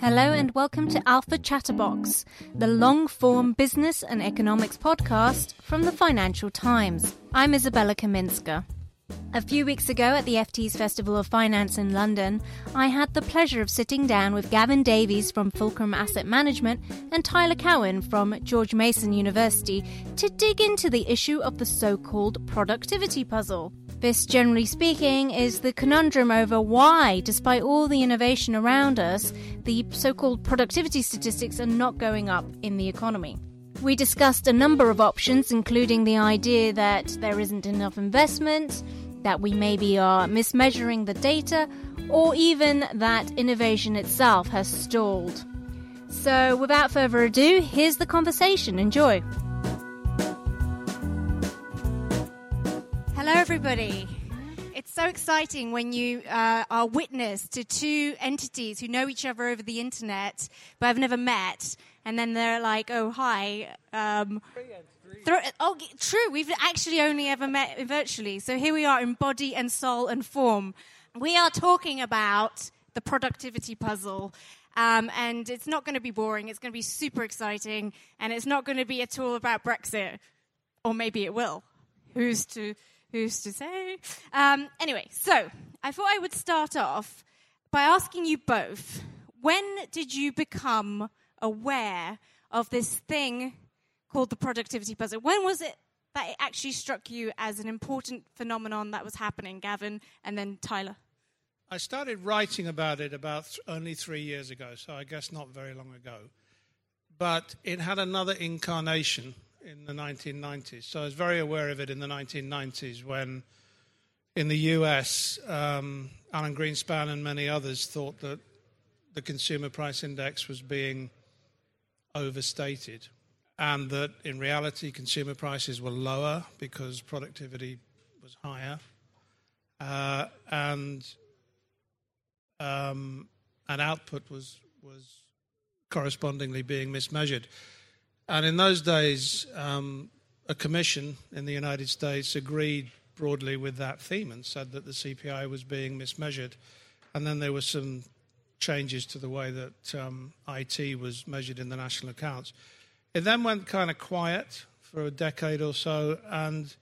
Hello and welcome to Alphachatterbox, the long form business and economics podcast from the Financial Times. I'm Izabella Kaminska. A few weeks ago at the FT's Festival of Finance in London, I had the pleasure of sitting down with Gavyn Davies from Fulcrum Asset Management and Tyler Cowen from George Mason University to dig into the issue of the so called productivity puzzle. This, generally speaking, is the conundrum over why, despite all the innovation around us, the so called productivity statistics are not going up in the economy. We discussed a number of options, including the idea that there isn't enough investment, that we maybe are mismeasuring the data, or even that innovation itself has stalled. So, without further ado, here's the conversation. Enjoy. Hello, everybody. It's so exciting when you uh, are witness to two entities who know each other over the internet but have never met, and then they're like, "Oh, hi." Um, oh, true. We've actually only ever met virtually. So here we are in body and soul and form. We are talking about the productivity puzzle. Um, and it's not going to be boring. It's going to be super exciting. And it's not going to be at all about Brexit. Or maybe it will. Who's to, who's to say? Um, anyway, so I thought I would start off by asking you both when did you become aware of this thing called the productivity puzzle. When was it that it actually struck you as an important phenomenon that was happening, Gavyn, and then Tyler? I started writing about it about th- only three years ago, so I guess not very long ago. But it had another incarnation in the 1990s. So I was very aware of it in the 1990s when, in the US, um, Alan Greenspan and many others thought that the consumer price index was being overstated and that in reality consumer prices were lower because productivity was higher. Uh, and um, and output was was correspondingly being mismeasured. And in those days, um, a commission in the United States agreed broadly with that theme and said that the CPI was being mismeasured. And then there were some changes to the way that um, IT was measured in the national accounts. It then went kind of quiet for a decade or so, and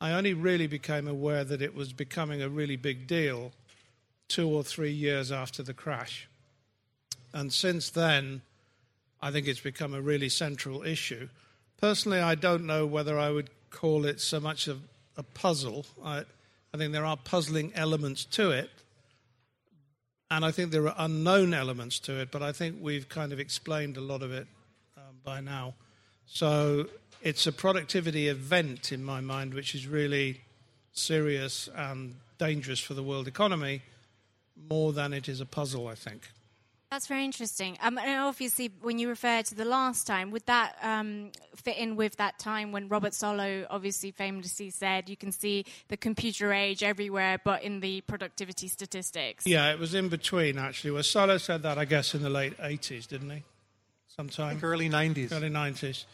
I only really became aware that it was becoming a really big deal two or three years after the crash. And since then, I think it's become a really central issue. Personally, I don't know whether I would call it so much of a puzzle. I, I think there are puzzling elements to it, and I think there are unknown elements to it, but I think we've kind of explained a lot of it um, by now. So it's a productivity event in my mind, which is really serious and dangerous for the world economy more than it is a puzzle, I think. That's very interesting. Um, and obviously, when you refer to the last time, would that um, fit in with that time when Robert Solow obviously famously said, "You can see the computer age everywhere, but in the productivity statistics." Yeah, it was in between actually. Well, Solow said that, I guess, in the late 80s, didn't he? Sometime. think early 90s. Early 90s.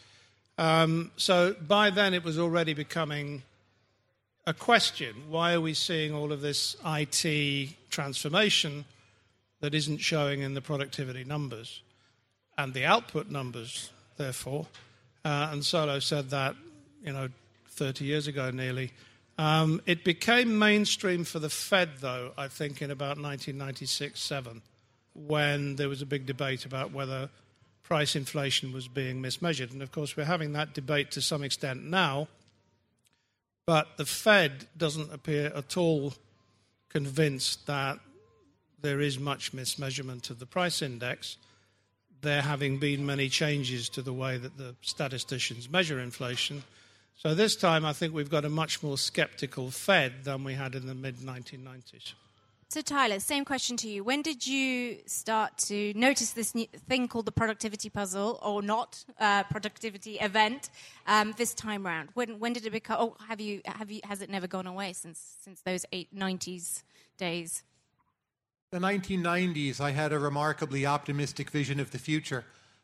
Um, so by then it was already becoming a question. Why are we seeing all of this IT transformation that isn't showing in the productivity numbers and the output numbers, therefore? Uh, and Solow said that, you know, 30 years ago nearly. Um, it became mainstream for the Fed, though, I think, in about 1996 7, when there was a big debate about whether price inflation was being mismeasured. And of course, we're having that debate to some extent now. But the Fed doesn't appear at all convinced that there is much mismeasurement of the price index. There having been many changes to the way that the statisticians measure inflation. So this time, I think we've got a much more skeptical Fed than we had in the mid 1990s. So, Tyler, same question to you. When did you start to notice this thing called the productivity puzzle, or not uh, productivity event, um, this time round? When when did it become? Oh, have you have you? Has it never gone away since since those eight nineties days? In the 1990s, I had a remarkably optimistic vision of the future.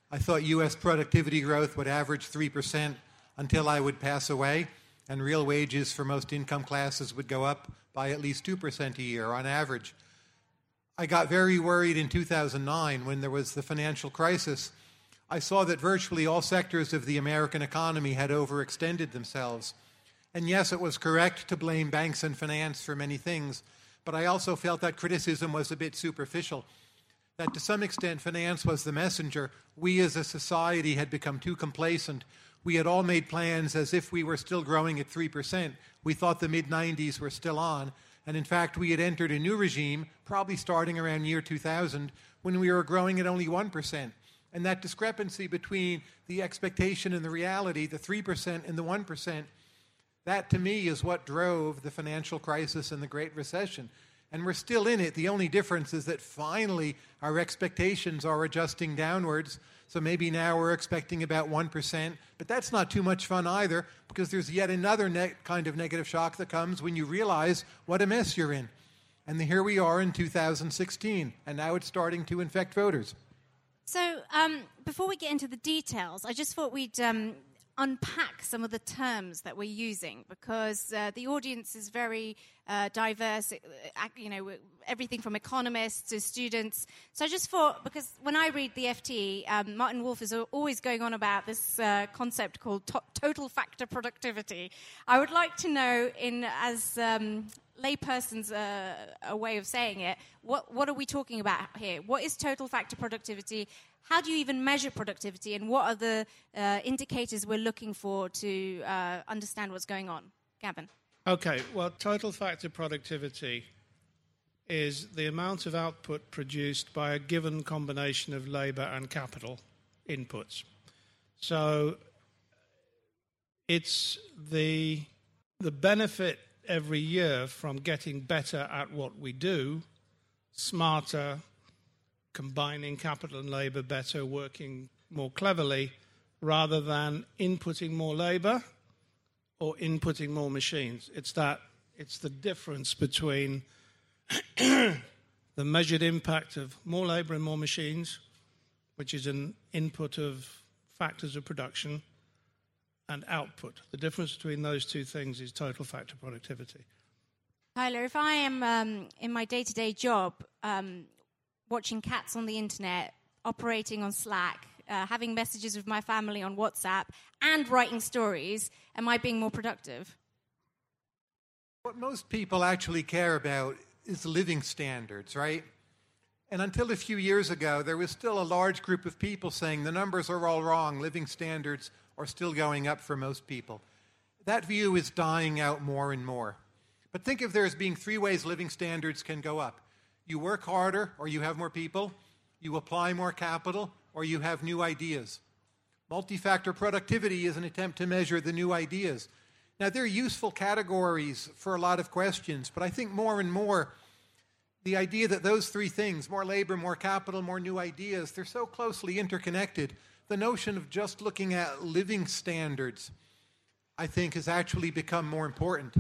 I thought U.S. productivity growth would average three percent until I would pass away, and real wages for most income classes would go up by at least 2% a year on average. I got very worried in 2009 when there was the financial crisis. I saw that virtually all sectors of the American economy had overextended themselves. And yes, it was correct to blame banks and finance for many things, but I also felt that criticism was a bit superficial. That to some extent, finance was the messenger. We as a society had become too complacent we had all made plans as if we were still growing at 3%. We thought the mid 90s were still on. And in fact, we had entered a new regime, probably starting around year 2000, when we were growing at only 1%. And that discrepancy between the expectation and the reality, the 3% and the 1%, that to me is what drove the financial crisis and the Great Recession. And we're still in it. The only difference is that finally our expectations are adjusting downwards so maybe now we're expecting about 1%, but that's not too much fun either because there's yet another ne- kind of negative shock that comes when you realize what a mess you're in. And here we are in 2016, and now it's starting to infect voters. So, um, before we get into the details, I just thought we'd um, unpack some of the terms that we're using because uh, the audience is very uh, diverse, uh, you know, everything from economists to students. So I just thought, because when I read the FT, um, Martin Wolf is always going on about this uh, concept called to- total factor productivity. I would like to know, in as um, layperson's uh, a way of saying it, what, what are we talking about here? What is total factor productivity? how do you even measure productivity and what are the uh, indicators we're looking for to uh, understand what's going on? Gavyn. Okay, well, total factor productivity is the amount of output produced by a given combination of labor and capital inputs. So it's the, the benefit every year from getting better at what we do, smarter, combining capital and labor better, working more cleverly, rather than inputting more labor or inputting more machines. It's that it's the difference between the measured impact of more labor and more machines, which is an input of factors of production, and output. The difference between those two things is total factor productivity. Tyler, if I am um, in my day to day job, um, watching cats on the internet, operating on Slack, uh, having messages with my family on WhatsApp, and writing stories, am I being more productive? What most people actually care about is living standards, right? And until a few years ago, there was still a large group of people saying the numbers are all wrong, living standards are still going up for most people. That view is dying out more and more. But think of there as being three ways living standards can go up you work harder or you have more people, you apply more capital, or you have new ideas. Multi factor productivity is an attempt to measure the new ideas. Now, they're useful categories for a lot of questions, but I think more and more the idea that those three things more labor, more capital, more new ideas they're so closely interconnected. The notion of just looking at living standards, I think, has actually become more important.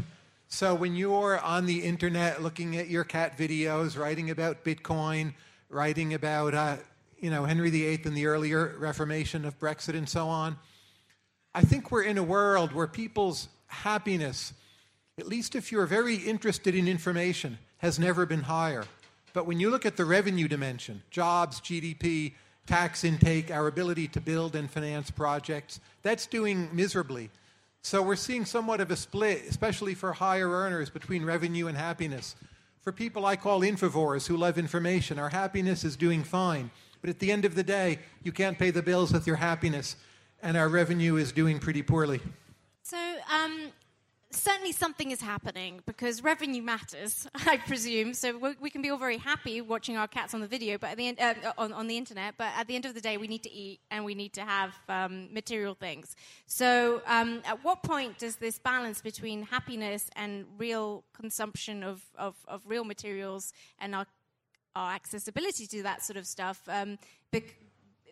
So when you're on the internet looking at your cat videos, writing about Bitcoin, writing about uh, you know Henry VIII and the earlier Reformation of Brexit and so on, I think we're in a world where people's happiness, at least if you're very interested in information, has never been higher. But when you look at the revenue dimension, jobs, GDP, tax intake, our ability to build and finance projects, that's doing miserably. So we're seeing somewhat of a split, especially for higher earners, between revenue and happiness. For people I call infovores who love information, our happiness is doing fine. But at the end of the day, you can't pay the bills with your happiness, and our revenue is doing pretty poorly. So, um, certainly something is happening because revenue matters, I presume. So we, can be all very happy watching our cats on the video, but at the end, uh, on, on the internet. But at the end of the day, we need to eat and we need to have um, material things. So, um, at what point does this balance between happiness and real consumption of, of, of real materials and our our accessibility to that sort of stuff um,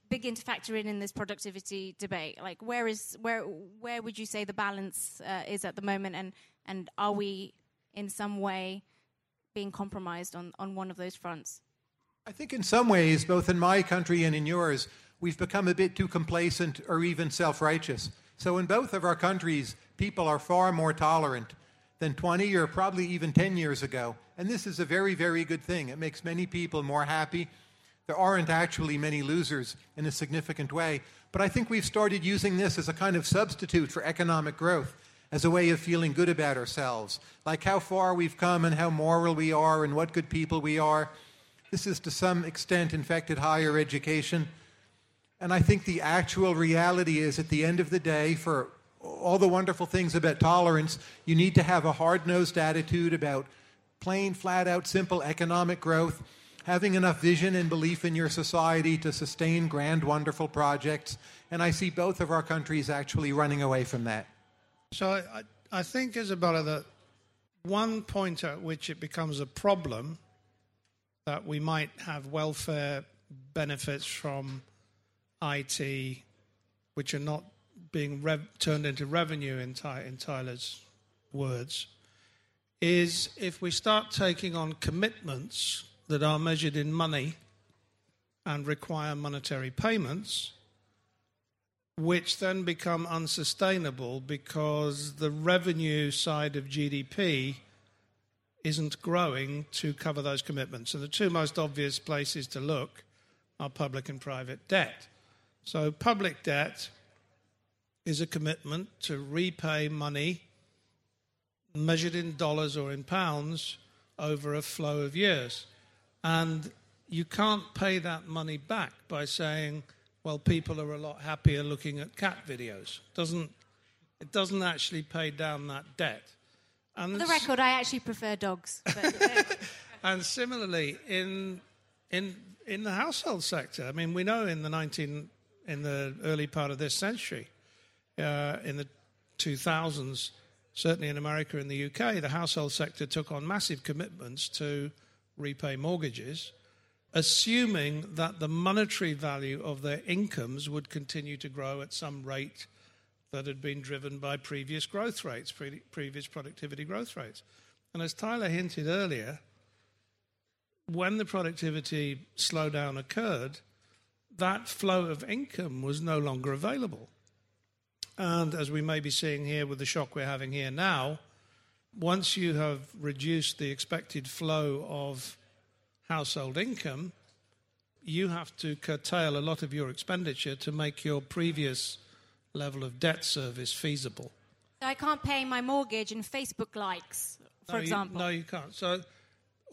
begin to factor in in this productivity debate? Like, where is where where would you say the balance uh, is at the moment, and and are we in some way being compromised on on one of those fronts? I think in some ways, both in my country and in yours, we've become a bit too complacent or even self righteous. So in both of our countries, people are far more tolerant than 20 or probably even 10 years ago. And this is a very, very good thing. It makes many people more happy there aren't actually many losers in a significant way. But I think we've started using this as a kind of substitute for economic growth, as a way of feeling good about ourselves, like how far we've come and how moral we are and what good people we are. This is to some extent infected higher education. And I think the actual reality is, at the end of the day, for all the wonderful things about tolerance, you need to have a hard nosed attitude about plain, flat out, simple economic growth having enough vision and belief in your society to sustain grand, wonderful projects. And I see both of our countries actually running away from that. So I, I think, Izabella, that one point at which it becomes a problem that we might have welfare benefits from IT which are not being rev- turned into revenue in, Ty- in Tyler's words is if we start taking on commitments that are measured in money and require monetary payments, which then become unsustainable because the revenue side of GDP isn't growing to cover those commitments. And the two most obvious places to look are public and private debt. So, public debt is a commitment to repay money measured in dollars or in pounds over a flow of years. And you can't pay that money back by saying, well, people are a lot happier looking at cat videos. Doesn't, it doesn't actually pay down that debt. And For the record, I actually prefer dogs. But, and similarly, in, in, in the household sector, I mean, we know in the 19, in the early part of this century, uh, in the 2000s, certainly in America and the UK, the household sector took on massive commitments to repay mortgages, assuming that the monetary value of their incomes would continue to grow at some rate that had been driven by previous growth rates, pre- previous productivity growth rates. And as Tyler hinted earlier, when the productivity slowdown occurred, that flow of income was no longer available. And as we may be seeing here with the shock we're having here now, once you have reduced the expected flow of household income, you have to curtail a lot of your expenditure to make your previous level of debt service feasible. So I can't pay my mortgage in Facebook likes, for no, example. You, no, you can't. So,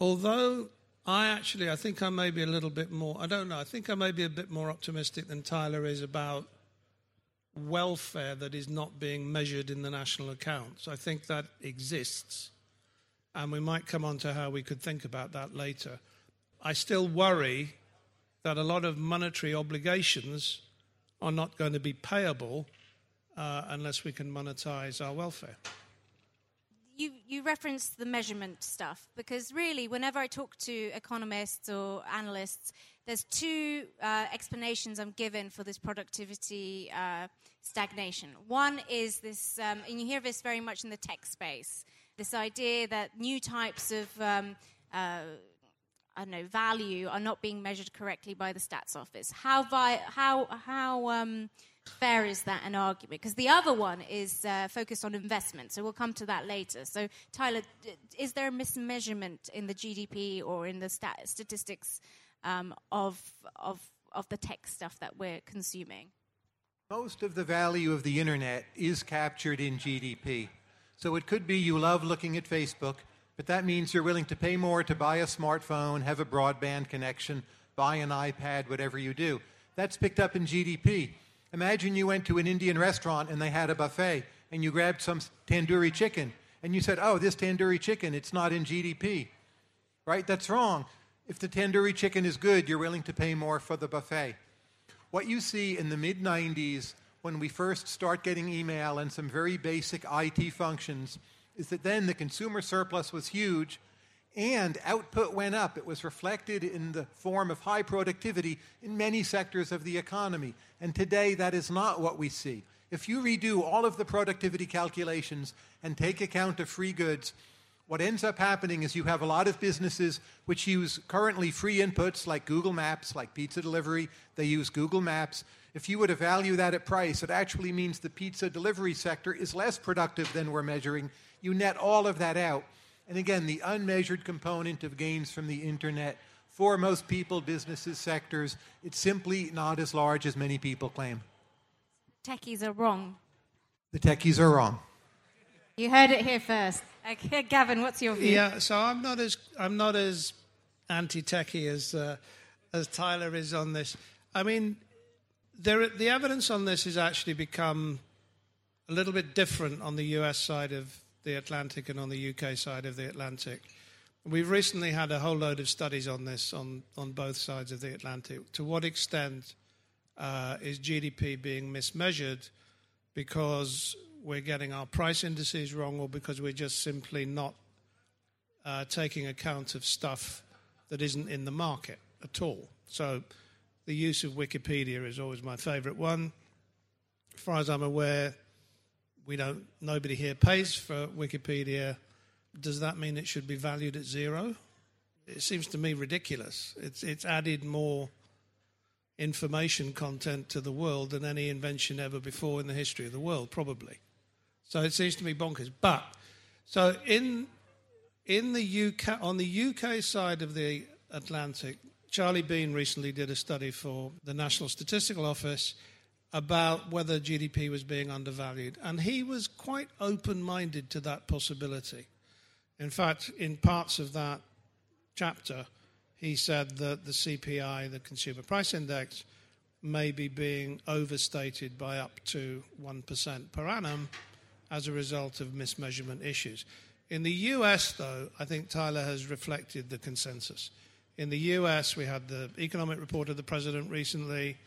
although I actually, I think I may be a little bit more, I don't know, I think I may be a bit more optimistic than Tyler is about welfare that is not being measured in the national accounts. I think that exists. And we might come on to how we could think about that later. I still worry that a lot of monetary obligations are not going to be payable uh, unless we can monetize our welfare. You, you referenced the measurement stuff because really, whenever I talk to economists or analysts, there's two uh, explanations I'm given for this productivity uh, stagnation. One is this, um, and you hear this very much in the tech space, this idea that new types of um, uh, I don't know value are not being measured correctly by the stats office. How vi- how how um, fair is that an argument? Because the other one is uh, focused on investment. So we'll come to that later. So Tyler, is there a mismeasurement in the GDP or in the stat- statistics um, of of of the tech stuff that we're consuming? Most of the value of the internet is captured in GDP. So it could be you love looking at Facebook, but that means you're willing to pay more to buy a smartphone, have a broadband connection, buy an iPad, whatever you do. That's picked up in GDP. Imagine you went to an Indian restaurant and they had a buffet. and you grabbed some tandoori chicken and you said, oh, this tandoori chicken, it's not in GDP. Right? That's wrong. If the tandoori chicken is good, you're willing to pay more for the buffet. What you see in the mid 90s when we first start getting email and some very basic IT functions is that then the consumer surplus was huge and output went up. It was reflected in the form of high productivity in many sectors of the economy. And today, that is not what we see. If you redo all of the productivity calculations and take account of free goods, what ends up happening is you have a lot of businesses which use currently free inputs like Google Maps, like pizza delivery. They use Google Maps. If you were to value that at price, it actually means the pizza delivery sector is less productive than we're measuring. You net all of that out. And again, the unmeasured component of gains from the internet for most people, businesses, sectors, it's simply not as large as many people claim. Techies are wrong. The techies are wrong. You heard it here first. Okay, Gavyn, what's your view? Yeah, so I'm not as I'm not as anti-techie as uh, as Tyler is on this. I mean, there, the evidence on this has actually become a little bit different on the U.S. side of the Atlantic and on the UK side of the Atlantic. We've recently had a whole load of studies on this on, on both sides of the Atlantic. To what extent uh, is GDP being mismeasured because we're getting our price indices wrong or because we're just simply not uh, taking account of stuff that isn't in the market at all? So the use of Wikipedia is always my favorite one. As far as I'm aware, we don't, nobody here pays for Wikipedia. Does that mean it should be valued at zero? It seems to me ridiculous. It's, it's added more information content to the world than any invention ever before in the history of the world, probably. So it seems to me bonkers. But so in in the UK on the UK side of the Atlantic, Charlie Bean recently did a study for the National Statistical Office about whether GDP was being undervalued. And he was quite open minded to that possibility. In fact, in parts of that chapter, he said that the CPI, the Consumer Price Index, may be being overstated by up to 1% per annum as a result of mismeasurement issues. In the US, though, I think Tyler has reflected the consensus. In the US, we had the economic report of the president recently.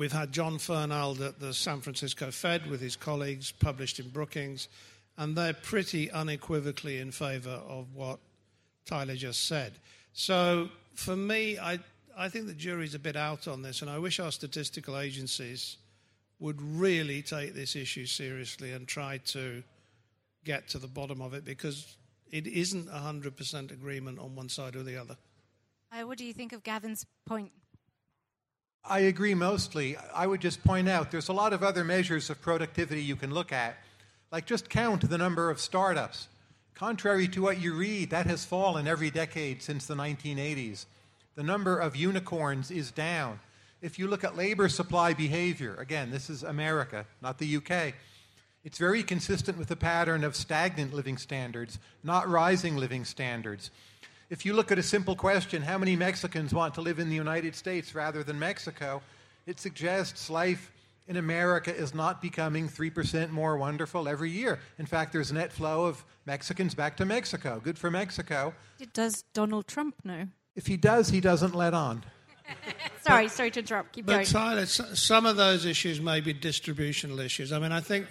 We've had John Fernald at the San Francisco Fed with his colleagues, published in Brookings, and they're pretty unequivocally in favor of what Tyler just said. So for me, I, I think the jury's a bit out on this, and I wish our statistical agencies would really take this issue seriously and try to get to the bottom of it because it isn't 100% agreement on one side or the other. Uh, what do you think of Gavyn's point? I agree mostly. I would just point out there's a lot of other measures of productivity you can look at, like just count the number of startups. Contrary to what you read, that has fallen every decade since the 1980s. The number of unicorns is down. If you look at labor supply behavior, again, this is America, not the UK, it's very consistent with the pattern of stagnant living standards, not rising living standards. If you look at a simple question, how many Mexicans want to live in the United States rather than Mexico? It suggests life in America is not becoming 3% more wonderful every year. In fact, there's a net flow of Mexicans back to Mexico. Good for Mexico. Does Donald Trump know? If he does, he doesn't let on. sorry, sorry to interrupt. Keep but going. Tyler, some of those issues may be distributional issues. I mean, I think,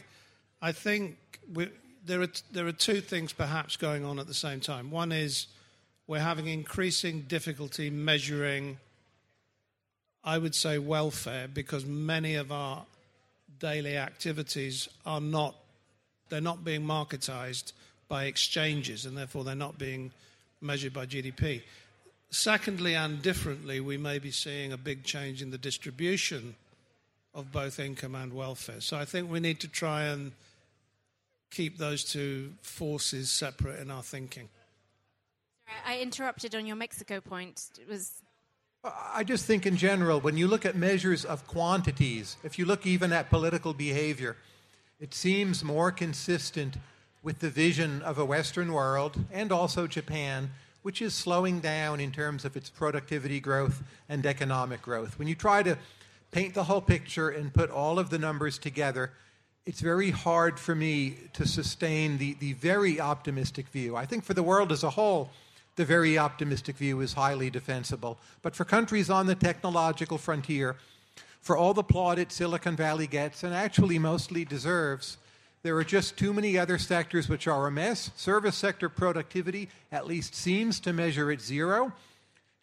I think we, there are there are two things perhaps going on at the same time. One is we're having increasing difficulty measuring, I would say, welfare because many of our daily activities are not they're not being marketized by exchanges and therefore they're not being measured by GDP. Secondly, and differently, we may be seeing a big change in the distribution of both income and welfare. So I think we need to try and keep those two forces separate in our thinking. I interrupted on your Mexico point. It was. I just think, in general, when you look at measures of quantities, if you look even at political behavior, it seems more consistent with the vision of a Western world and also Japan, which is slowing down in terms of its productivity growth and economic growth. When you try to paint the whole picture and put all of the numbers together, it's very hard for me to sustain the, the very optimistic view. I think for the world as a whole, the very optimistic view is highly defensible. But for countries on the technological frontier, for all the plaudit Silicon Valley gets, and actually mostly deserves, there are just too many other sectors which are a mess. Service sector productivity at least seems to measure at zero.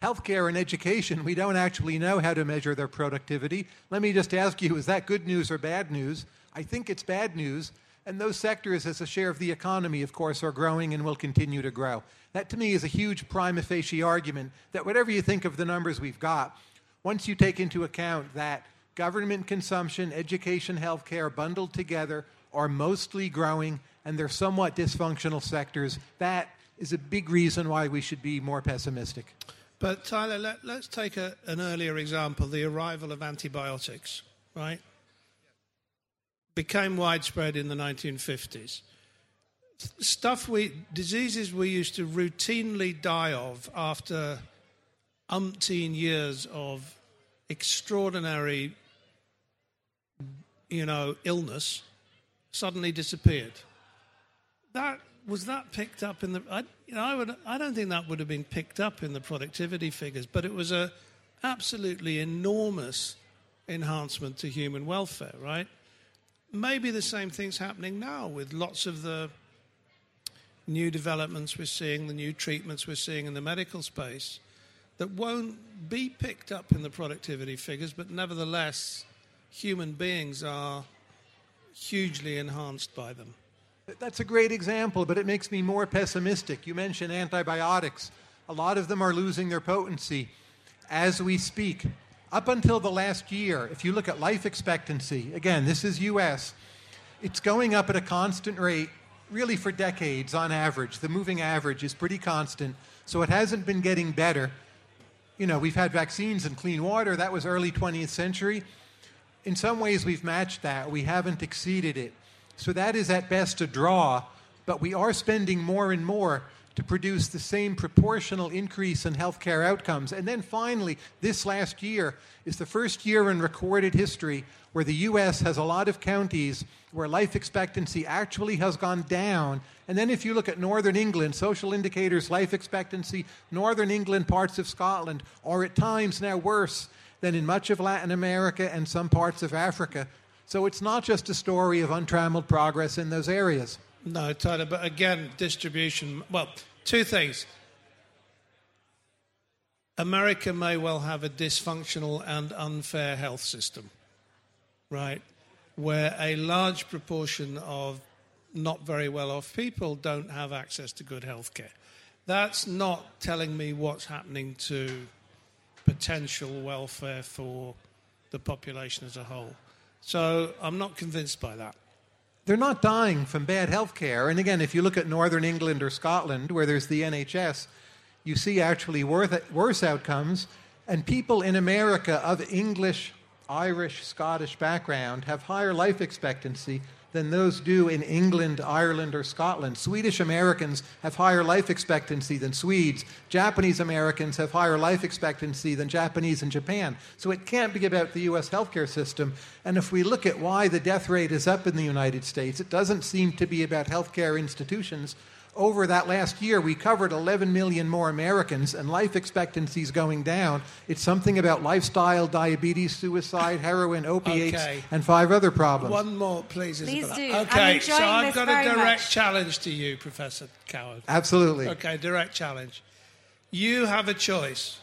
Healthcare and education, we don't actually know how to measure their productivity. Let me just ask you is that good news or bad news? I think it's bad news. And those sectors, as a share of the economy, of course, are growing and will continue to grow. That to me is a huge prima facie argument that whatever you think of the numbers we've got, once you take into account that government consumption, education, healthcare bundled together are mostly growing and they're somewhat dysfunctional sectors, that is a big reason why we should be more pessimistic. But Tyler, let, us take a, an earlier example the arrival of antibiotics, right? Became widespread in the 1950s. Stuff we, diseases we used to routinely die of after umpteen years of extraordinary, you know, illness suddenly disappeared. That was that picked up in the. I, you know, I would. I don't think that would have been picked up in the productivity figures, but it was a absolutely enormous enhancement to human welfare. Right? Maybe the same thing's happening now with lots of the new developments we're seeing, the new treatments we're seeing in the medical space that won't be picked up in the productivity figures, but nevertheless, human beings are hugely enhanced by them. That's a great example, but it makes me more pessimistic. You mentioned antibiotics. A lot of them are losing their potency as we speak. Up until the last year, if you look at life expectancy, again, this is US, it's going up at a constant rate, really for decades on average. The moving average is pretty constant, so it hasn't been getting better. You know, we've had vaccines and clean water, that was early 20th century in some ways we've matched that. We haven't exceeded it. So that is at best a draw, but we are spending more and more to produce the same proportional increase in healthcare outcomes. And then finally, this last year is the first year in recorded history where the US has a lot of counties where life expectancy actually has gone down. And then if you look at northern England, social indicators, life expectancy, northern England, parts of Scotland are at times now worse than in much of Latin America and some parts of Africa. So it's not just a story of untrammeled progress in those areas. No, Tyler, but again, distribution. Well, two things. America may well have a dysfunctional and unfair health system, right? Where a large proportion of not very well off people don't have access to good health care. That's not telling me what's happening to potential welfare for the population as a whole. So I'm not convinced by that. They're not dying from bad health care. And again, if you look at northern England or Scotland, where there's the NHS, you see actually worse outcomes. And people in America of English, Irish, Scottish background have higher life expectancy than those do in England, Ireland, or Scotland. Swedish Americans have higher life expectancy than Swedes. Japanese Americans have higher life expectancy than Japanese in Japan. So it can't be about the U.S. healthcare system. And if we look at why the death rate is up in the United States, it doesn't seem to be about healthcare institutions over that last year, we covered 11 million more Americans, and life expectancy is going down. It's something about lifestyle, diabetes, suicide, heroin, opiates, okay. and five other problems. One more, please, Please do. Okay, so I've got a direct much. challenge to you, Professor Cowen. Absolutely. Okay, direct challenge. You have a choice.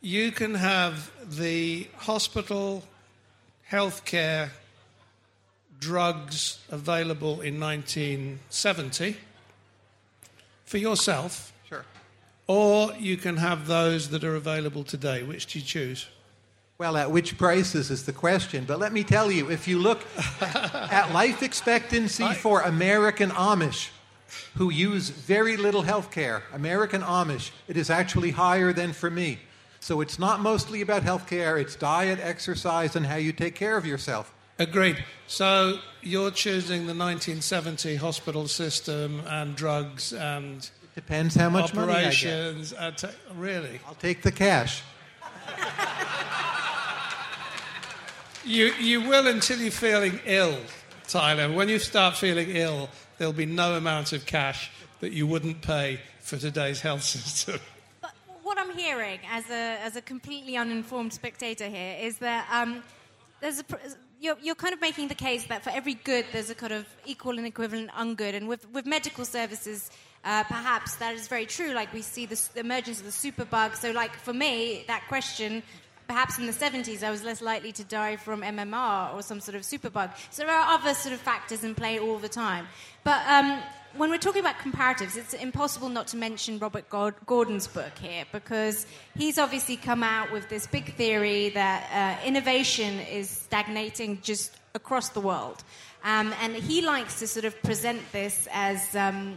You can have the hospital, healthcare, drugs available in 1970 for yourself. Sure. Or you can have those that are available today. Which do you choose? Well, at which prices is the question. But let me tell you, if you look at life expectancy I... for American Amish, who use very little health care, American Amish, it is actually higher than for me. So it's not mostly about health care, it's diet, exercise, and how you take care of yourself. Agreed. So you're choosing the 1970 hospital system and drugs and it depends how much operations. money I get. really, I'll take the cash. you you will until you're feeling ill. Tyler, when you start feeling ill, there'll be no amount of cash that you wouldn't pay for today's health system. But what I'm hearing as a, as a completely uninformed spectator here is that um, there's a, you're, you're kind of making the case that for every good, there's a kind of equal and equivalent ungood. And with, with medical services, uh, perhaps that is very true. Like we see the, the emergence of the superbug. So, like for me, that question perhaps in the 70s I was less likely to die from MMR or some sort of superbug. So there are other sort of factors in play all the time. But um, when we're talking about comparatives, it's impossible not to mention Robert Gordon's book here because he's obviously come out with this big theory that uh, innovation is stagnating just across the world. Um, and he likes to sort of present this as um,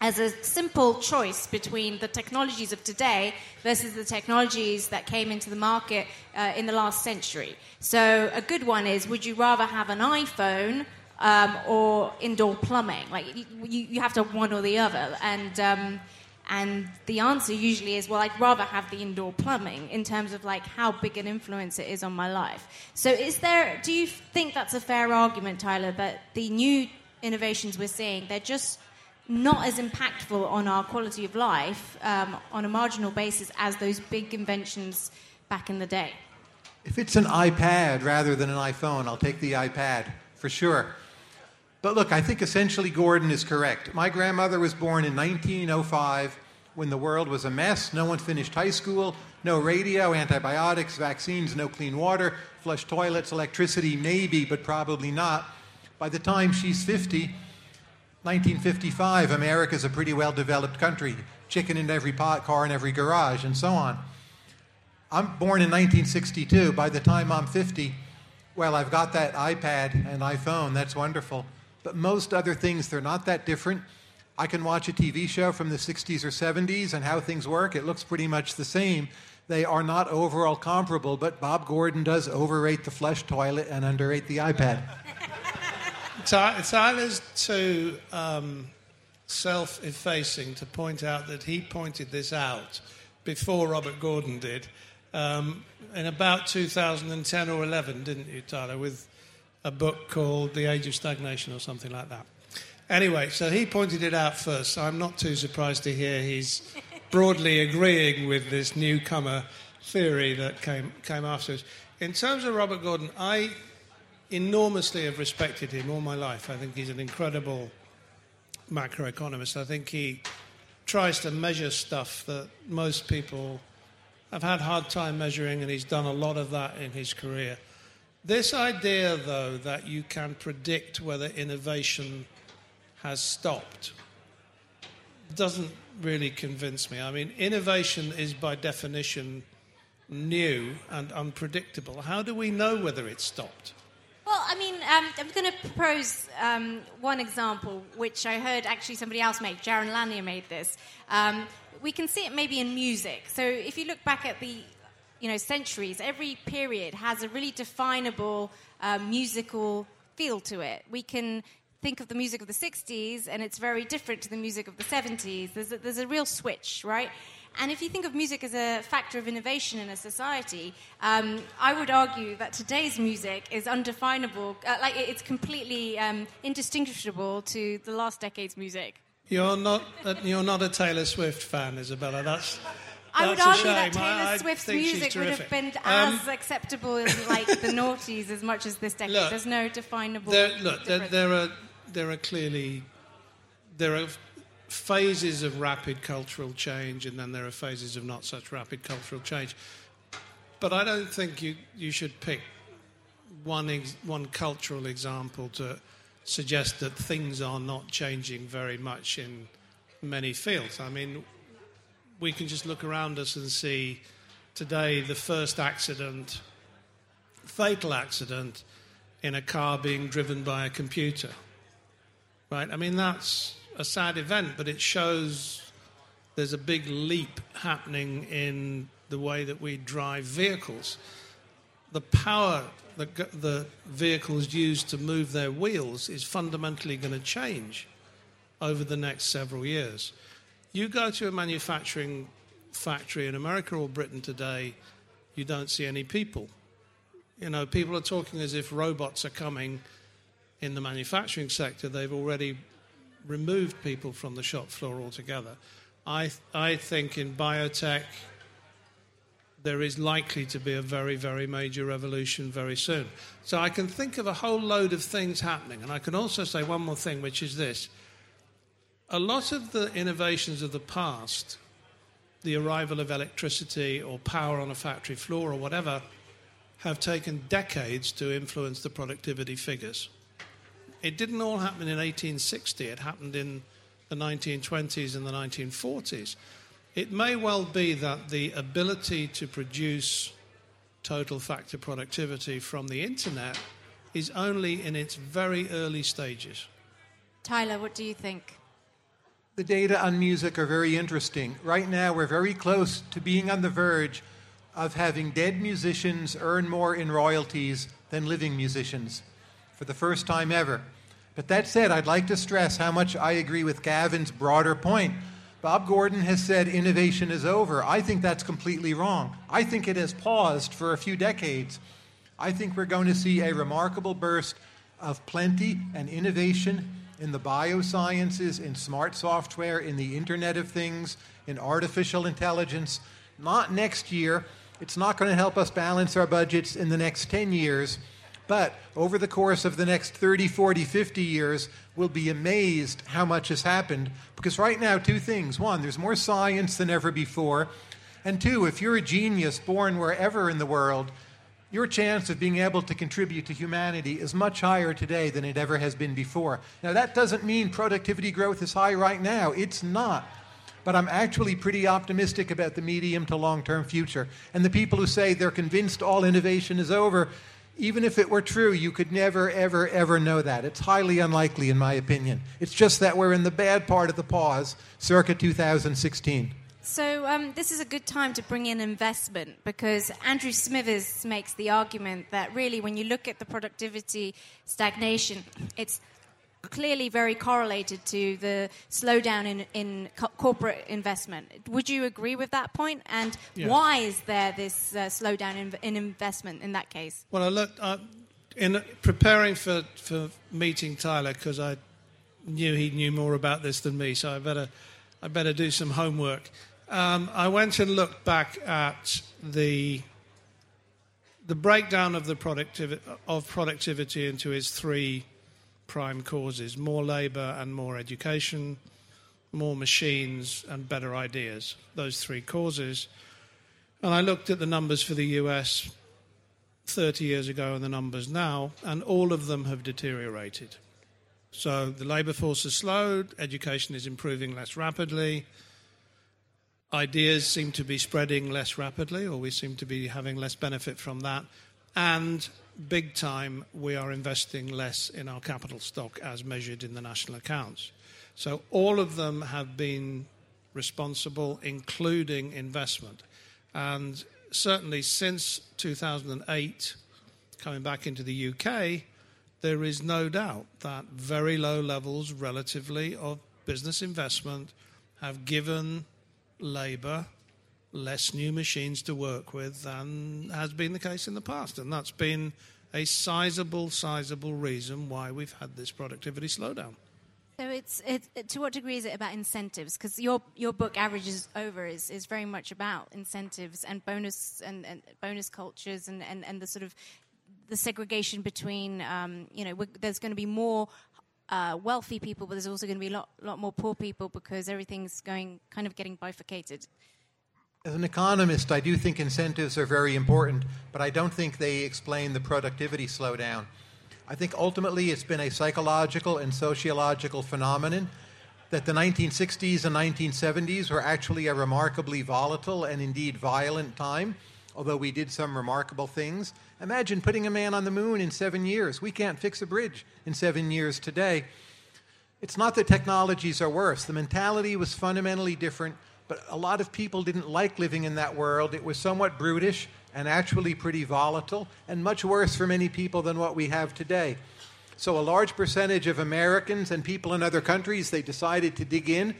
as a simple choice between the technologies of today versus the technologies that came into the market uh, in the last century. So, a good one is would you rather have an iPhone um, or indoor plumbing? Like, you, you, have to have one or the other. And, um, and the answer usually is, well, I'd rather have the indoor plumbing in terms of like how big an influence it is on my life. So, is there? Do you think that's a fair argument, Tyler, that the new innovations we're seeing they're just not as impactful on our quality of life um, on a marginal basis as those big inventions back in the day. If it's an iPad rather than an iPhone, I'll take the iPad for sure. But look, I think essentially Gordon is correct. My grandmother was born in 1905 when the world was a mess. No one finished high school, no radio, antibiotics, vaccines, no clean water, flush toilets, electricity, maybe, but probably not. By the time she's 50, 1955, America's a pretty well developed country. Chicken in every pot, car in every garage, and so on. I'm born in 1962. By the time I'm 50, well, I've got that iPad and iPhone. That's wonderful. But most other things, they're not that different. I can watch a TV show from the 60s or 70s and how things work. It looks pretty much the same. They are not overall comparable, but Bob Gordon does overrate the flush toilet and underrate the iPad. Tyler's too um, self effacing to point out that he pointed this out before Robert Gordon did um, in about 2010 or 11, didn't you, Tyler, with a book called The Age of Stagnation or something like that. Anyway, so he pointed it out first. So I'm not too surprised to hear he's broadly agreeing with this newcomer theory that came, came afterwards. In terms of Robert Gordon, I enormously have respected him all my life. I think he's an incredible macroeconomist. I think he tries to measure stuff that most people have had hard time measuring, and he's done a lot of that in his career. This idea, though, that you can predict whether innovation has stopped doesn't really convince me. I mean, innovation is by definition new and unpredictable. How do we know whether it's stopped? Well, I mean, um, I'm going to propose um, one example, which I heard actually somebody else make. Jaron Lanier made this. Um, we can see it maybe in music. So if you look back at the you know, centuries, every period has a really definable uh, musical feel to it. We can think of the music of the 60s, and it's very different to the music of the 70s. There's a, there's a real switch, right? And if you think of music as a factor of innovation in a society, um, I would argue that today's music is undefinable, uh, like it's completely um, indistinguishable to the last decade's music. You're not, a, you're not a Taylor Swift fan, Izabella. That's. I would argue that Taylor I, Swift's music would have been um, as acceptable as like the noughties as much as this decade. Look, There's no definable. There, look, there, there, are there are clearly there are phases of rapid cultural change, and then there are phases of not such rapid cultural change. But I don't think you, you should pick one, ex- one cultural example to suggest that things are not changing very much in many fields. I mean, we can just look around us and see today the first accident, fatal accident, in a car being driven by a computer. Right? I mean, that's a sad event, but it shows there's a big leap happening in the way that we drive vehicles. The power that the vehicles use to move their wheels is fundamentally going to change over the next several years. You go to a manufacturing factory in America or Britain today, you don't see any people. You know, people are talking as if robots are coming in the manufacturing sector, they've already removed people from the shop floor altogether. I, I think in biotech, there is likely to be a very, very major revolution very soon. So I can think of a whole load of things happening. And I can also say one more thing, which is this. A lot of the innovations of the past, the arrival of electricity or power on a factory floor or whatever, have taken decades to influence the productivity figures. It didn't all happen in 1860, it happened in the 1920s and the 1940s. It may well be that the ability to produce total factor productivity from the internet is only in its very early stages. Tyler, what do you think? The data on music are very interesting. Right now, we're very close to being on the verge of having dead musicians earn more in royalties than living musicians for the first time ever. But that said, I'd like to stress how much I agree with Gavyn's broader point Bob Gordon has said innovation is over. I think that's completely wrong. I think it has paused for a few decades. I think we're going to see a remarkable burst of plenty and innovation in the biosciences, in smart software, in the Internet of Things, in artificial intelligence. Not next year. It's not going to help us balance our budgets in the next 10 years. But over the course of the next 30, 40, 50 years, we'll be amazed how much has happened. Because right now, two things. One, there's more science than ever before. And two, if you're a genius born wherever in the world, your chance of being able to contribute to humanity is much higher today than it ever has been before. Now, that doesn't mean productivity growth is high right now. It's not. But I'm actually pretty optimistic about the medium to long term future. And the people who say they're convinced all innovation is over, even if it were true, you could never, ever, ever know that. It's highly unlikely, in my opinion. It's just that we're in the bad part of the pause, circa 2016. So, um, this is a good time to bring in investment because Andrew Smithers makes the argument that really, when you look at the productivity stagnation, it's clearly very correlated to the slowdown in, in co- corporate investment. Would you agree with that point? And Yeah. why is there this uh, slowdown in, in investment in that case? Well, I looked uh, in preparing for, for meeting Tyler because I knew he knew more about this than me, so I better I better do some homework. Um, I went and looked back at the the breakdown of the productivi- of productivity into its three prime causes: more labour and more education, more machines and better ideas. Those three causes. And I looked at the numbers for the US 30 years ago and the numbers now, and all of them have deteriorated. So the labour force has slowed, education is improving less rapidly, ideas seem to be spreading less rapidly, or we seem to be having less benefit from that, and big time we are investing less in our capital stock as measured in the national accounts. So all of them have been responsible, including investment. And certainly since 2008, coming back into the UK, there is no doubt that very low levels relatively of business investment have given labour less new machines to work with than has been the case in the past. And that's been a sizable, sizable reason why we've had this productivity slowdown. So it's it, it- to what degree is it about incentives? Because your your book Average Is Over is, is very much about incentives and bonus and, and bonus cultures and, and, and the sort of the segregation between um, you know there's going to be more uh, wealthy people, but there's also going to be a lot lot more poor people because everything's going kind of getting bifurcated. As an economist, I do think incentives are very important, but I don't think they explain the productivity slowdown. I think ultimately it's been a psychological and sociological phenomenon that the 1960s and 1970s were actually a remarkably volatile and indeed violent time, although we did some remarkable things. Imagine putting a man on the moon in seven years. We can't fix a bridge in seven years today. It's not that technologies are worse. The mentality was fundamentally different, but a lot of people didn't like living in that world. It was somewhat brutish and actually pretty volatile, and much worse for many people than what we have today. So, a large percentage of Americans and people in other countries, they decided to dig in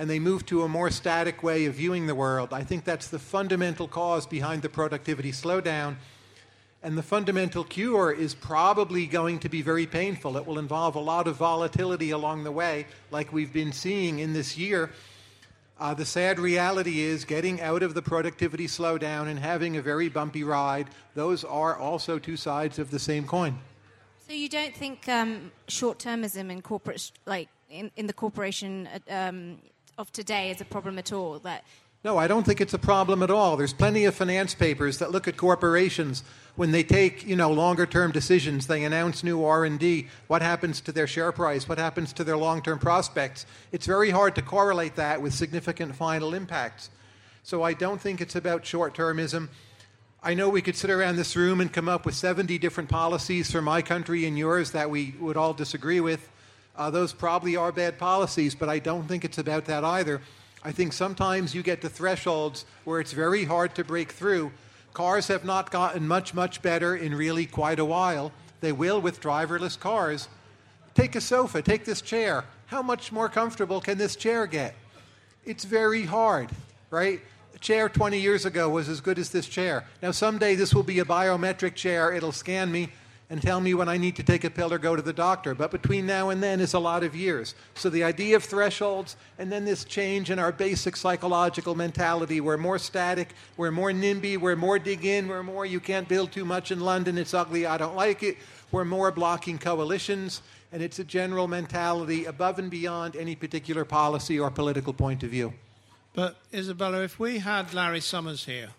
and they move to a more static way of viewing the world. I think that's the fundamental cause behind the productivity slowdown. And the fundamental cure is probably going to be very painful. It will involve a lot of volatility along the way, like we've been seeing in this year. Uh, the sad reality is getting out of the productivity slowdown and having a very bumpy ride, those are also two sides of the same coin. So you don't think um, short-termism in corporate, like in, in the corporation uh, um, of today, is a problem at all? That no, I don't think it's a problem at all. There's plenty of finance papers that look at corporations when they take, you know, longer-term decisions. They announce new R&D. What happens to their share price? What happens to their long-term prospects? It's very hard to correlate that with significant final impacts. So I don't think it's about short-termism. I know we could sit around this room and come up with 70 different policies for my country and yours that we would all disagree with. Uh, those probably are bad policies, but I don't think it's about that either. I think sometimes you get to thresholds where it's very hard to break through. Cars have not gotten much, much better in really quite a while. They will with driverless cars. Take a sofa, take this chair. How much more comfortable can this chair get? It's very hard, right? A chair 20 years ago was as good as this chair. Now, someday this will be a biometric chair. It'll scan me and tell me when I need to take a pill or go to the doctor. But between now and then is a lot of years. So the idea of thresholds and then this change in our basic psychological mentality we're more static, we're more NIMBY, we're more dig in, we're more you can't build too much in London, it's ugly, I don't like it. We're more blocking coalitions, and it's a general mentality above and beyond any particular policy or political point of view. But Izabella, if we had Larry Summers here,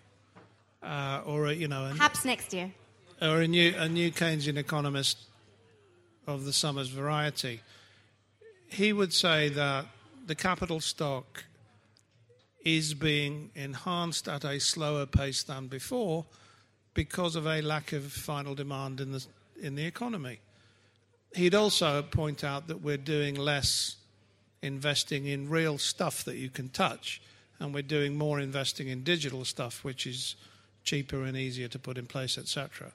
uh, or you know, an, perhaps next year, or a new, a new Keynesian economist of the Summers variety, he would say that the capital stock is being enhanced at a slower pace than before because of a lack of final demand in the, in the economy. He'd also point out that we're doing less investing in real stuff that you can touch, and we're doing more investing in digital stuff, which is cheaper and easier to put in place, etc.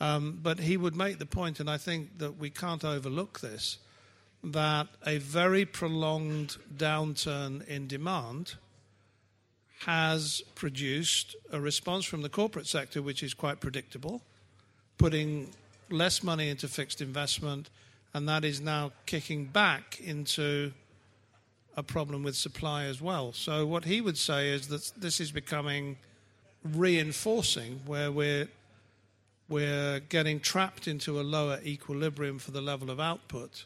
Um, but he would make the point, and I think that we can't overlook this, that a very prolonged downturn in demand has produced a response from the corporate sector which is quite predictable, putting less money into fixed investment, and that is now kicking back into a problem with supply as well. So, what he would say is that this is becoming reinforcing where we're we're getting trapped into a lower equilibrium for the level of output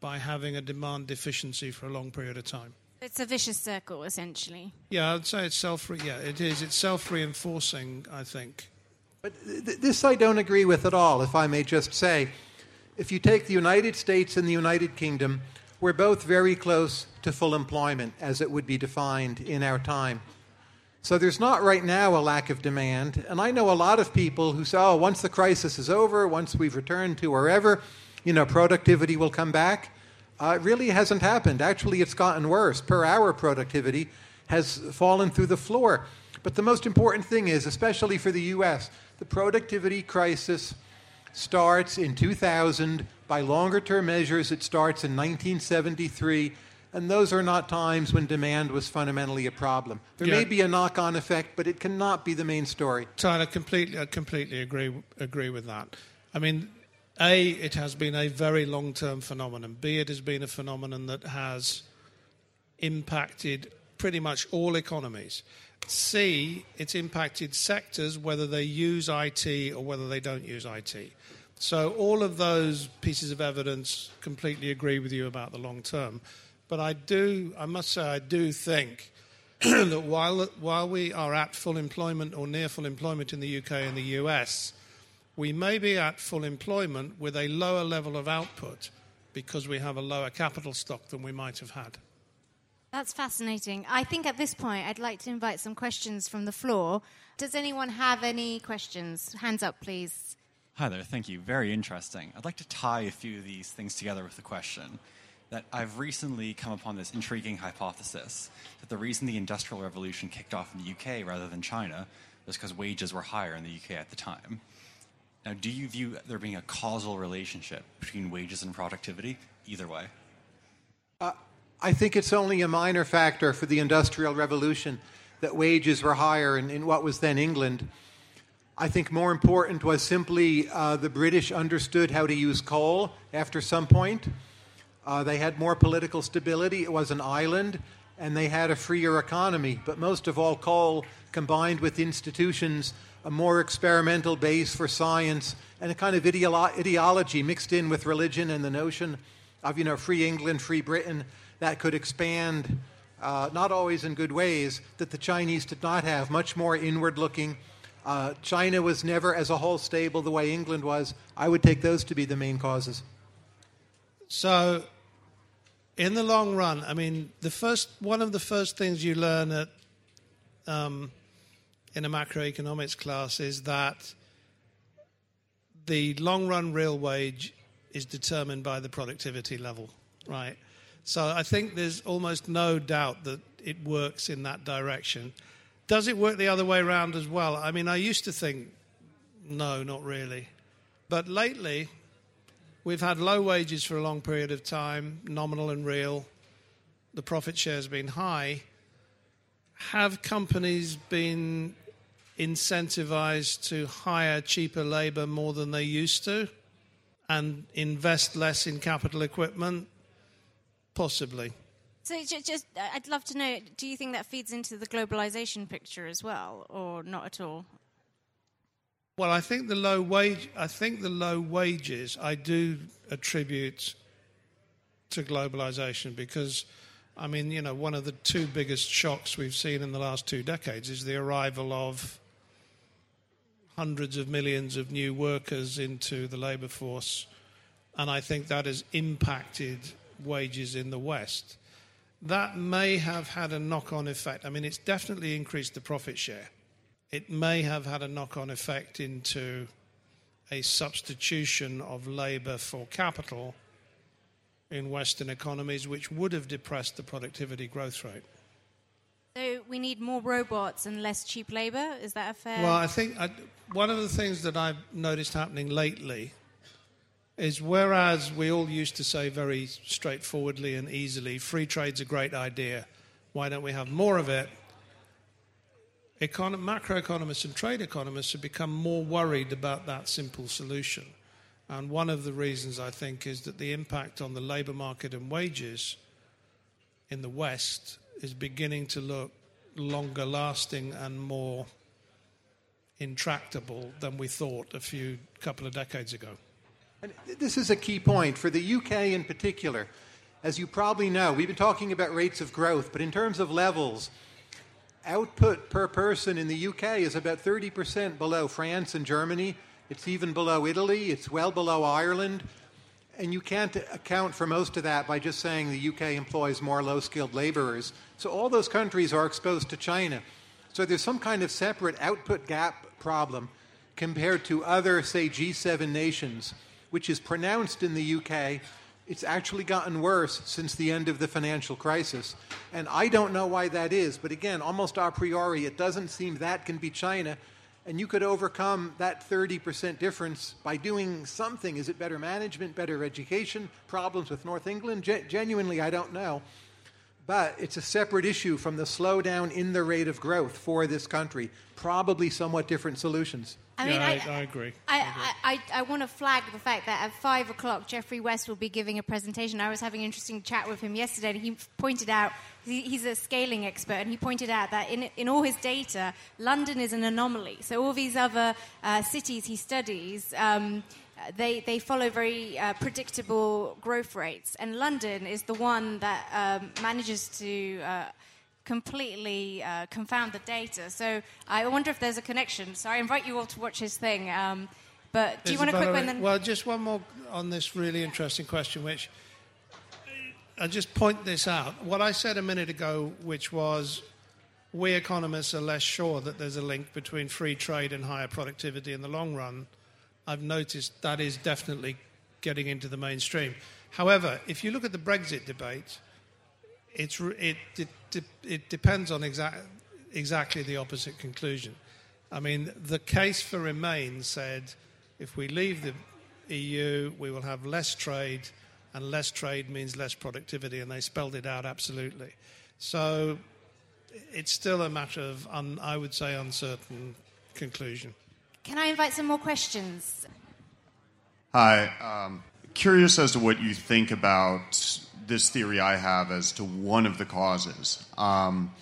by having a demand deficiency for a long period of time. It's a vicious circle, essentially. Yeah, I'd say it's self. Yeah, it is. It's self-reinforcing. I think. But th- this I don't agree with at all. If I may just say, if you take the United States and the United Kingdom, we're both very close to full employment, as it would be defined in our time. So there's not right now a lack of demand. And I know a lot of people who say, oh, once the crisis is over, once we've returned to wherever, you know, productivity will come back. Uh, it really hasn't happened. Actually, it's gotten worse. Per hour productivity has fallen through the floor. But the most important thing is, especially for the US, the productivity crisis starts in 2000. By longer term measures, it starts in 1973 and those are not times when demand was fundamentally a problem. There yeah. may be a knock-on effect, but it cannot be the main story. Tyler, completely, I completely agree agree with that. I mean, a it has been a very long-term phenomenon. B it has been a phenomenon that has impacted pretty much all economies. C, it's impacted sectors, whether they use IT or whether they don't use IT. So, all of those pieces of evidence completely agree with you about the long term. But I do, I must say, I do think that while, while we are at full employment or near full employment in the UK and the US, we may be at full employment with a lower level of output because we have a lower capital stock than we might have had. That's fascinating. I think at this point I'd like to invite some questions from the floor. Does anyone have any questions? Hands up, please. Hi there, thank you. Very interesting. I'd like to tie a few of these things together with a question that I've recently come upon this intriguing hypothesis that the reason the Industrial Revolution kicked off in the UK rather than China was because wages were higher in the UK at the time. Now, do you view there being a causal relationship between wages and productivity? Either way. Uh, I think it's only a minor factor for the Industrial Revolution that wages were higher in, in what was then England. I think more important was simply uh, the British understood how to use coal after some point. Uh, they had more political stability. It was an island, and they had a freer economy. But most of all, coal combined with institutions, a more experimental base for science, and a kind of ideolo- ideology mixed in with religion and the notion of, you know, free England, free Britain, that could expand, uh, not always in good ways, that the Chinese did not have, much more inward looking uh, China was never, as a whole, stable the way England was. I would take those to be the main causes. So, in the long run, I mean, the first one of the first things you learn at um, in a macroeconomics class is that the long run real wage is determined by the productivity level, right? So I think there's almost no doubt that it works in that direction. Does it work the other way around as well? I mean, I used to think, no, not really. But lately, we've had low wages for a long period of time, nominal and real. The profit share has been high. Have companies been incentivized to hire cheaper labor more than they used to and invest less in capital equipment? Possibly. So just, uh, I'd love to know, do you think that feeds into the globalization picture as well, or not at all? Well, I think the low wage, I think the low wages, I do attribute to globalization because, I mean, you know, one of the two biggest shocks we've seen in the last two decades is the arrival of hundreds of millions of new workers into the labor force, and I think that has impacted wages in the West that may have had a knock on effect. I mean, it's definitely increased the profit share. It may have had a knock on effect into a substitution of labor for capital in Western economies, which would have depressed the productivity growth rate. So we need more robots and less cheap labor. Is that a fair? Well, I think I, one of the things that I've noticed happening lately is whereas we all used to say very straightforwardly and easily, free trade's a great idea, why don't we have more of it? Econ- macroeconomists and trade economists have become more worried about that simple solution. And one of the reasons I think is that the impact on the labor market and wages in the West is beginning to look longer lasting and more intractable than we thought a few couple of decades ago. And this is a key point for the UK in particular. As you probably know, we've been talking about rates of growth, but in terms of levels, output per person in the UK is about 30% below France and Germany. It's even below Italy. It's well below Ireland. And you can't account for most of that by just saying the UK employs more low skilled laborers. So all those countries are exposed to China. So there's some kind of separate output gap problem compared to other, say, G7 nations which is pronounced in the UK. It's actually gotten worse since the end of the financial crisis. And I don't know why that is, but again, almost a priori, it doesn't seem that can be China. And you could overcome that 30% difference by doing something. Is it better management, better education, problems with North England? Gen- genuinely, I don't know. But it's a separate issue from the slowdown in the rate of growth for this country. Probably somewhat different solutions. I mean, yeah, I, I, I, agree. I, I, I, want to flag the fact that at five o'clock, Geoffrey West will be giving a presentation. I was having an interesting chat with him yesterday, and he pointed out he's a scaling expert, and he pointed out that in, in all his data, London is an anomaly. So all these other uh, cities he studies. Um, they, they follow very uh, predictable growth rates, and London is the one that um, manages to uh, completely uh, confound the data. So I wonder if there's a connection. So I invite you all to watch his thing. Um, but do you want a quick one? Then? Well, just one more on this really interesting question, which I just point this out. What I said a minute ago, which was we economists are less sure that there's a link between free trade and higher productivity in the long run. I've noticed that is definitely getting into the mainstream. However, if you look at the Brexit debate, it's, it, it, it depends on exa- exactly the opposite conclusion. I mean, the case for Remain said if we leave the EU, we will have less trade, and less trade means less productivity, and they spelled it out absolutely. So it's still a matter of, un, I would say, uncertain conclusion. Can I invite some more questions? Hi. Um, curious as to what you think about this theory I have as to one of the causes. Um,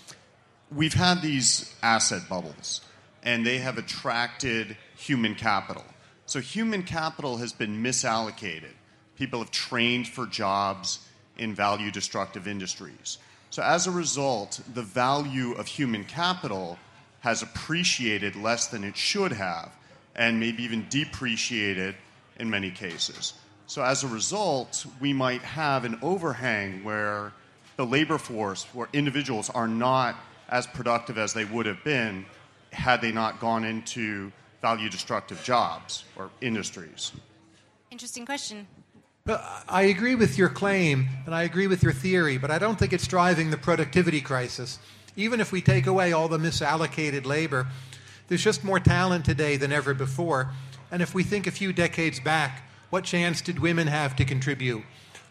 we've had these asset bubbles, and they have attracted human capital. So human capital has been misallocated. People have trained for jobs in value destructive industries. So as a result, the value of human capital has appreciated less than it should have, and maybe even depreciated in many cases. So as a result, we might have an overhang where the labor force, where individuals are not as productive as they would have been had they not gone into value destructive jobs or industries. Interesting question. But I agree with your claim and I agree with your theory, but I don't think it's driving the productivity crisis. Even if we take away all the misallocated labor, there's just more talent today than ever before. And if we think a few decades back, what chance did women have to contribute?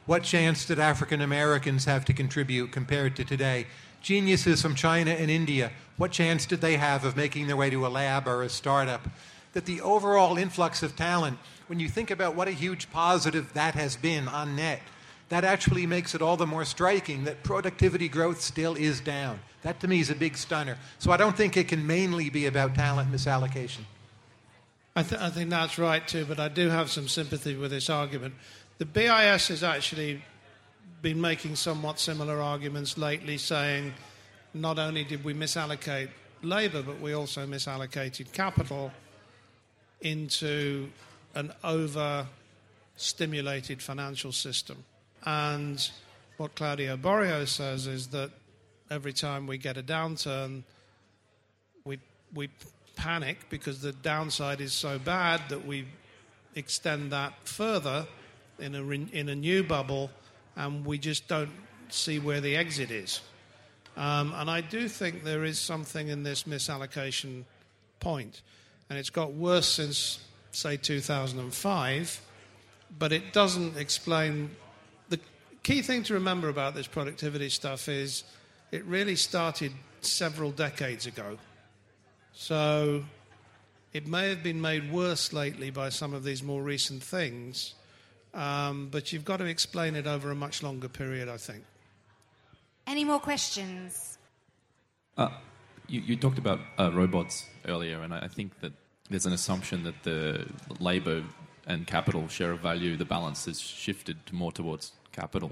What chance did African Americans have to contribute compared to today? Geniuses from China and India, what chance did they have of making their way to a lab or a startup? That the overall influx of talent, when you think about what a huge positive that has been on net, that actually makes it all the more striking that productivity growth still is down. That to me is a big stunner. So I don't think it can mainly be about talent misallocation. I, th- I, think that's right too, but I do have some sympathy with this argument. The BIS has actually been making somewhat similar arguments lately, saying not only did we misallocate labour, but we also misallocated capital into an over stimulated financial system. And what Claudio Borio says is that every time we get a downturn, we, we panic because the downside is so bad that we extend that further in a, in a new bubble and we just don't see where the exit is. Um, and I do think there is something in this misallocation point. And it's got worse since, say, 2005, but it doesn't explain. The key thing to remember about this productivity stuff is it really started several decades ago. So it may have been made worse lately by some of these more recent things, um, but you've got to explain it over a much longer period, I think. Any more questions? Uh, you, you, talked about uh, robots earlier, and I think that there's an assumption that the labor and capital share of value, the balance has shifted more towards capital.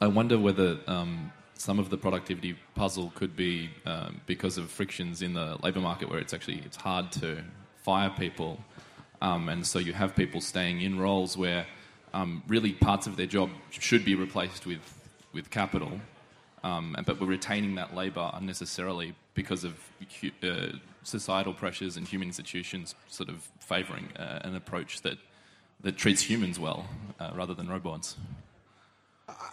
I wonder whether um, some of the productivity puzzle could be um, because of frictions in the labour market, where it's actually it's hard to fire people, um, and so you have people staying in roles where um, really parts of their job should be replaced with with capital, um, but we're retaining that labour unnecessarily because of uh, societal pressures and human institutions sort of favouring uh, an approach that that treats humans well uh, rather than robots.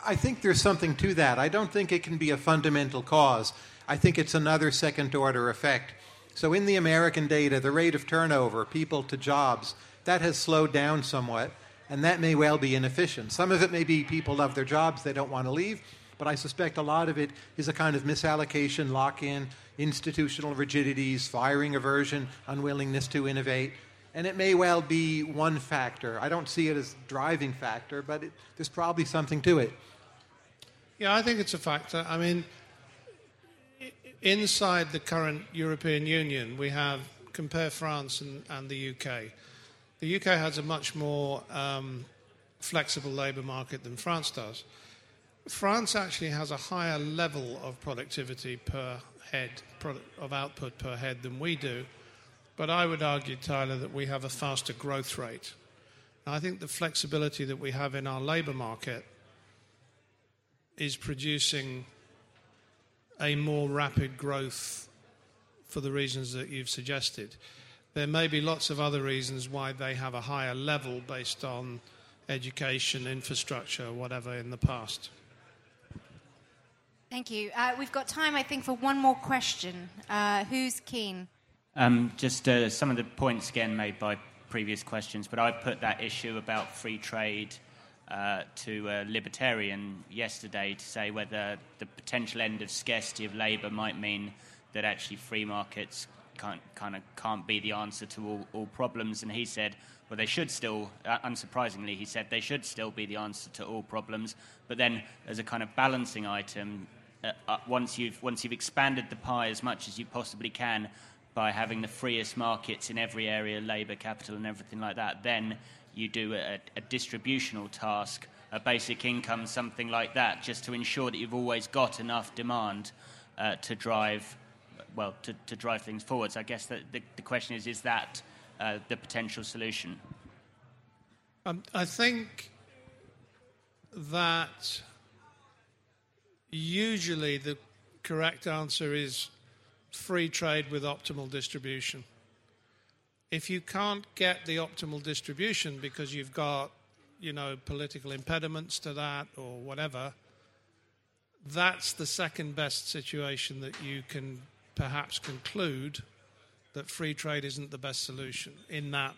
I think there's something to that. I don't think it can be a fundamental cause. I think it's another second order effect. So, in the American data, the rate of turnover, people to jobs, that has slowed down somewhat, and that may well be inefficient. Some of it may be people love their jobs, they don't want to leave, but I suspect a lot of it is a kind of misallocation, lock in, institutional rigidities, firing aversion, unwillingness to innovate. And it may well be one factor. I don't see it as driving factor, but it, there's probably something to it. Yeah, I think it's a factor. I mean, inside the current European Union, we have compare France and, and the UK. The UK has a much more um, flexible labour market than France does. France actually has a higher level of productivity per head, of output per head than we do. But I would argue, Tyler, that we have a faster growth rate. I think the flexibility that we have in our labour market is producing a more rapid growth for the reasons that you've suggested. There may be lots of other reasons why they have a higher level based on education, infrastructure, whatever in the past. Thank you. Uh, we've got time, I think, for one more question. Uh, who's keen? Um, just uh, some of the points again made by previous questions, but I put that issue about free trade uh, to a libertarian yesterday to say whether the potential end of scarcity of labour might mean that actually free markets can't, kind of can't be the answer to all, all problems. And he said, well, they should still, uh, unsurprisingly, he said they should still be the answer to all problems. But then, as a kind of balancing item, uh, uh, once you've once you've expanded the pie as much as you possibly can by having the freest markets in every area, labour, capital, and everything like that, then you do a, a distributional task, a basic income, something like that, just to ensure that you've always got enough demand uh, to drive well to, to drive things forwards. I guess that the, the question is: is that uh, the potential solution? Um, I think that usually the correct answer is free trade with optimal distribution. If you can't get the optimal distribution because you've got, you know, political impediments to that or whatever, that's the second best situation that you can perhaps conclude that free trade isn't the best solution in that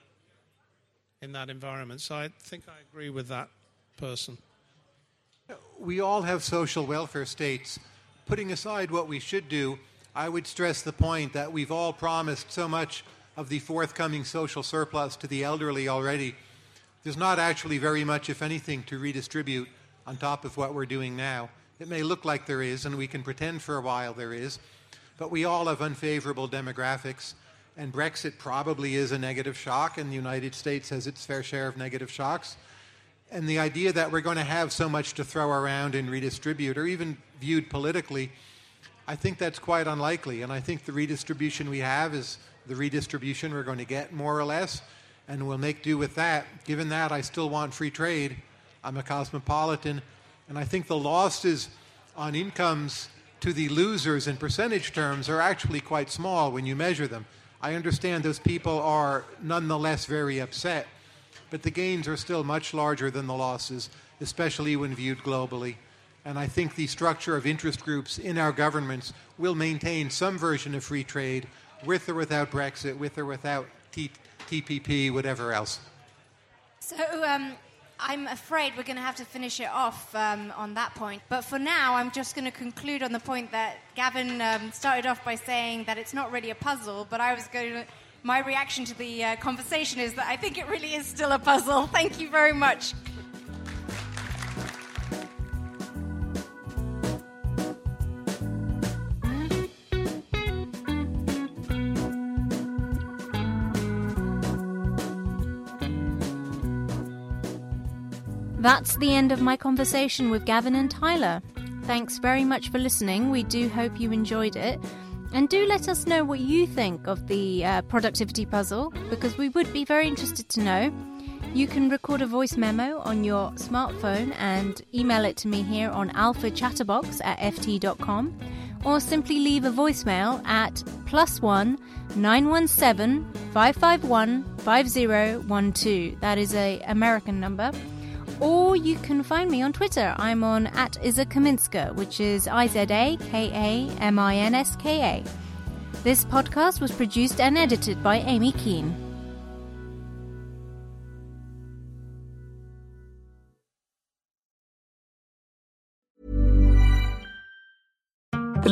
in that environment. So I think I agree with that person. We all have social welfare states. Putting aside what we should do, I would stress the point that we've all promised so much of the forthcoming social surplus to the elderly already. There's not actually very much, if anything, to redistribute on top of what we're doing now. It may look like there is, and we can pretend for a while there is, but we all have unfavorable demographics and Brexit probably is a negative shock, and the United States has its fair share of negative shocks. And the idea that we're going to have so much to throw around and redistribute, or even viewed politically, I think that's quite unlikely. And I think the redistribution we have is the redistribution we're going to get, more or less, and we'll make do with that. Given that, I still want free trade. I'm a cosmopolitan, and I think the losses on incomes to the losers in percentage terms are actually quite small when you measure them. I understand those people are nonetheless very upset, but the gains are still much larger than the losses, especially when viewed globally. And I think the structure of interest groups in our governments will maintain some version of free trade, with or without Brexit, with or without T- TPP, whatever else. So, um, I'm afraid we're going to have to finish it off um, on that point. But for now, I'm just going to conclude on the point that Gavyn um, started off by saying that it's not really a puzzle, but I was going to. My reaction to the uh, conversation is that I think it really is still a puzzle. Thank you very much. That's the end of my conversation with Gavyn and Tyler. Thanks very much for listening. We do hope you enjoyed it. And do let us know what you think of the uh, productivity puzzle because we would be very interested to know. You can record a voice memo on your smartphone and email it to me here on alphachatterbox at ft.com or simply leave a voicemail at plus one 917 551 5012. That is a American number or you can find me on Twitter. I'm on at Iza Kaminska, which is I Z A K A M I N S K A. This podcast was produced and edited by Amy Keane.